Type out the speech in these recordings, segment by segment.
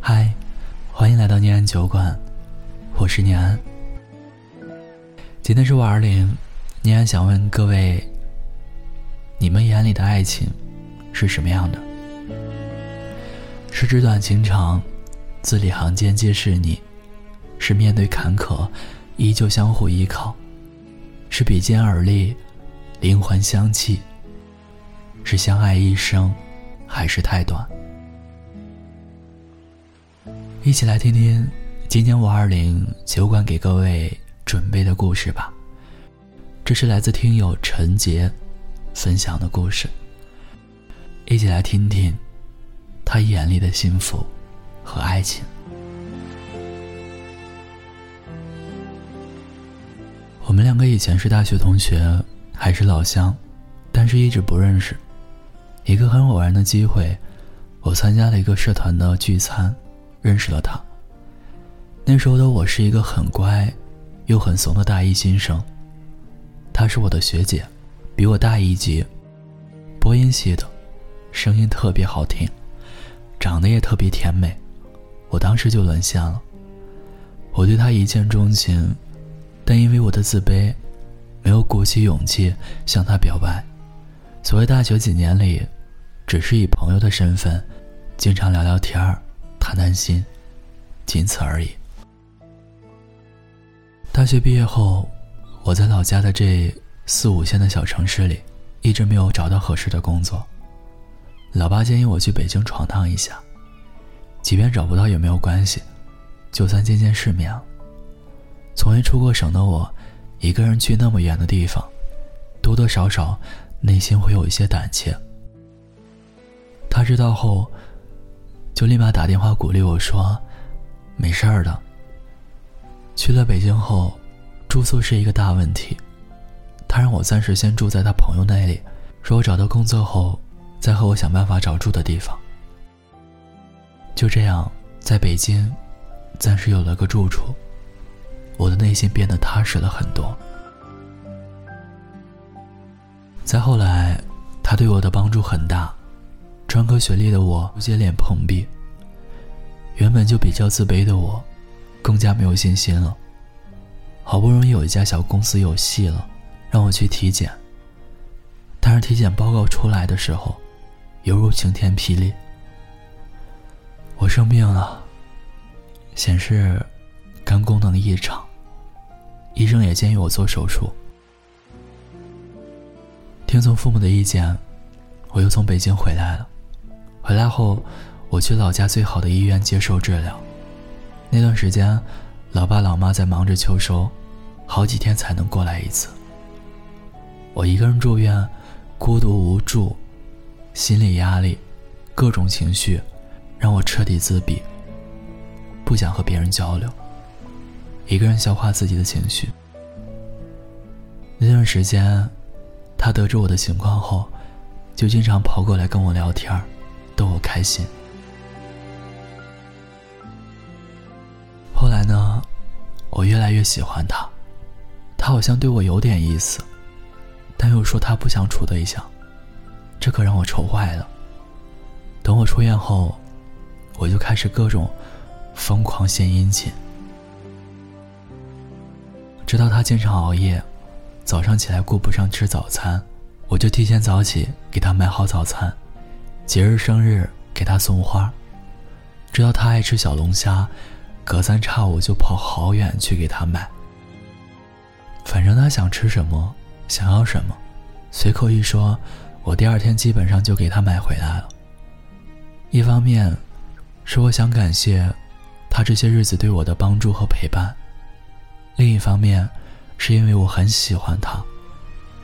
嗨，欢迎来到念安酒馆，我是念安。今天是五二零，念安想问各位：你们眼里的爱情是什么样的？是纸短情长，字里行间皆是你；是面对坎坷，依旧相互依靠；是比肩而立，灵魂相契；是相爱一生，还是太短？一起来听听今年五二零酒馆给各位准备的故事吧。这是来自听友陈杰分享的故事。一起来听听。他眼里的幸福和爱情。我们两个以前是大学同学，还是老乡，但是一直不认识。一个很偶然的机会，我参加了一个社团的聚餐，认识了他。那时候的我是一个很乖，又很怂的大一新生。她是我的学姐，比我大一级，播音系的，声音特别好听。长得也特别甜美，我当时就沦陷了。我对她一见钟情，但因为我的自卑，没有鼓起勇气向她表白。所谓大学几年里，只是以朋友的身份，经常聊聊天儿、谈谈心，仅此而已。大学毕业后，我在老家的这四五线的小城市里，一直没有找到合适的工作。老爸建议我去北京闯荡一下，即便找不到也没有关系，就算见见世面。从未出过省的我，一个人去那么远的地方，多多少少内心会有一些胆怯。他知道后，就立马打电话鼓励我说：“没事儿的。”去了北京后，住宿是一个大问题，他让我暂时先住在他朋友那里，说我找到工作后。再和我想办法找住的地方。就这样，在北京，暂时有了个住处，我的内心变得踏实了很多。再后来，他对我的帮助很大，专科学历的我接脸碰壁。原本就比较自卑的我，更加没有信心了。好不容易有一家小公司有戏了，让我去体检。但是体检报告出来的时候，犹如晴天霹雳！我生病了，显示肝功能异常，医生也建议我做手术。听从父母的意见，我又从北京回来了。回来后，我去老家最好的医院接受治疗。那段时间，老爸老妈在忙着秋收，好几天才能过来一次。我一个人住院，孤独无助。心理压力，各种情绪，让我彻底自闭。不想和别人交流，一个人消化自己的情绪。那段时间，他得知我的情况后，就经常跑过来跟我聊天儿，逗我开心。后来呢，我越来越喜欢他，他好像对我有点意思，但又说他不想处对象。这可让我愁坏了。等我出院后，我就开始各种疯狂献殷勤。知道他经常熬夜，早上起来顾不上吃早餐，我就提前早起给他买好早餐。节日生日给他送花。知道他爱吃小龙虾，隔三差五就跑好远去给他买。反正他想吃什么，想要什么，随口一说。我第二天基本上就给他买回来了。一方面，是我想感谢他这些日子对我的帮助和陪伴；另一方面，是因为我很喜欢他，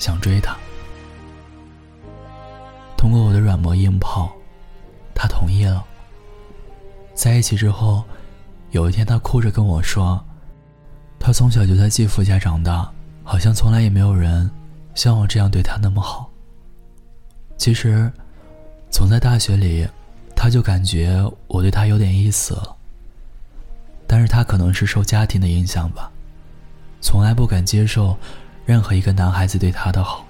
想追他。软磨硬泡，他同意了。在一起之后，有一天他哭着跟我说：“他从小就在继父家长大，好像从来也没有人像我这样对他那么好。”其实，从在大学里，他就感觉我对他有点意思了。但是他可能是受家庭的影响吧，从来不敢接受任何一个男孩子对他的好，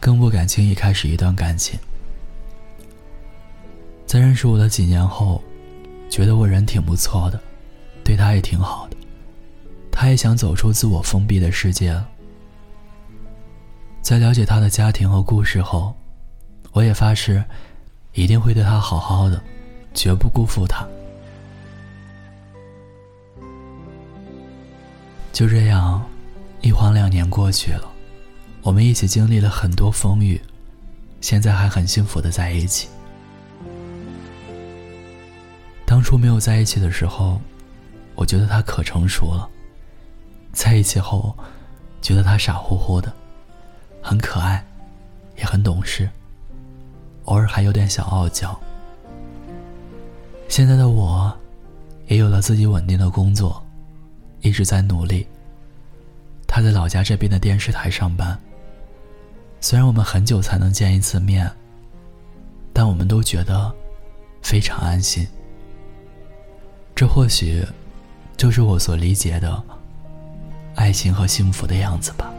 更不敢轻易开始一段感情。在认识我的几年后，觉得我人挺不错的，对他也挺好的，他也想走出自我封闭的世界了。在了解他的家庭和故事后，我也发誓，一定会对他好好的，绝不辜负他。就这样，一晃两年过去了，我们一起经历了很多风雨，现在还很幸福的在一起。当初没有在一起的时候，我觉得他可成熟了；在一起后，觉得他傻乎乎的，很可爱，也很懂事，偶尔还有点小傲娇。现在的我，也有了自己稳定的工作。一直在努力。他在老家这边的电视台上班。虽然我们很久才能见一次面，但我们都觉得非常安心。这或许就是我所理解的爱情和幸福的样子吧。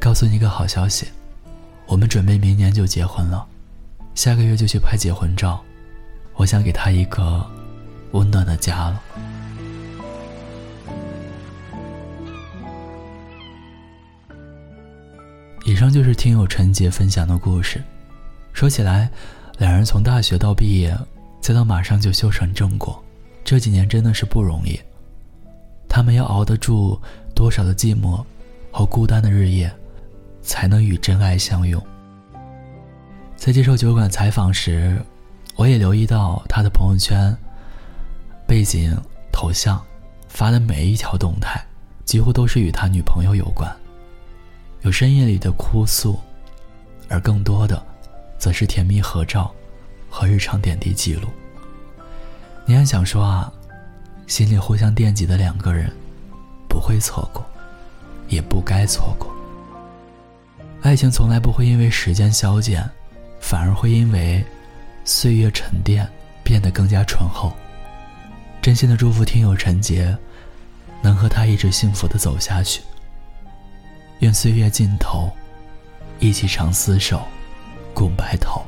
告诉你一个好消息，我们准备明年就结婚了，下个月就去拍结婚照。我想给他一个。温暖的家了。以上就是听友陈杰分享的故事。说起来，两人从大学到毕业，再到马上就修成正果，这几年真的是不容易。他们要熬得住多少的寂寞和孤单的日夜，才能与真爱相拥？在接受酒馆采访时，我也留意到他的朋友圈。背景头像发的每一条动态，几乎都是与他女朋友有关，有深夜里的哭诉，而更多的，则是甜蜜合照和日常点滴记录。你还想说啊，心里互相惦记的两个人，不会错过，也不该错过。爱情从来不会因为时间消减，反而会因为岁月沉淀变得更加醇厚。真心的祝福听友陈杰，能和他一直幸福的走下去。愿岁月尽头，一起长厮守，共白头。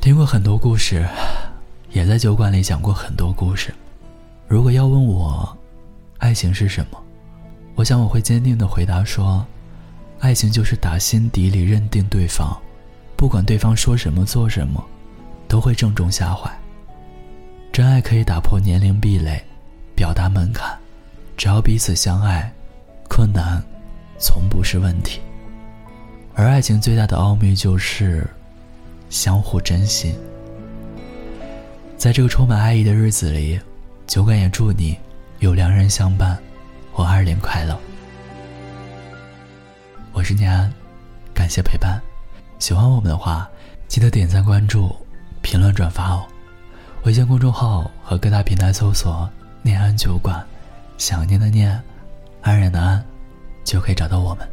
听过很多故事，也在酒馆里讲过很多故事。如果要问我，爱情是什么？我想我会坚定的回答说，爱情就是打心底里认定对方，不管对方说什么做什么。都会正中下怀。真爱可以打破年龄壁垒，表达门槛，只要彼此相爱，困难从不是问题。而爱情最大的奥秘就是相互珍惜。在这个充满爱意的日子里，酒馆也祝你有良人相伴，我二零快乐。我是念安，感谢陪伴。喜欢我们的话，记得点赞关注。评论转发哦！微信公众号和各大平台搜索“念安酒馆”，想念的念，安然的安，就可以找到我们。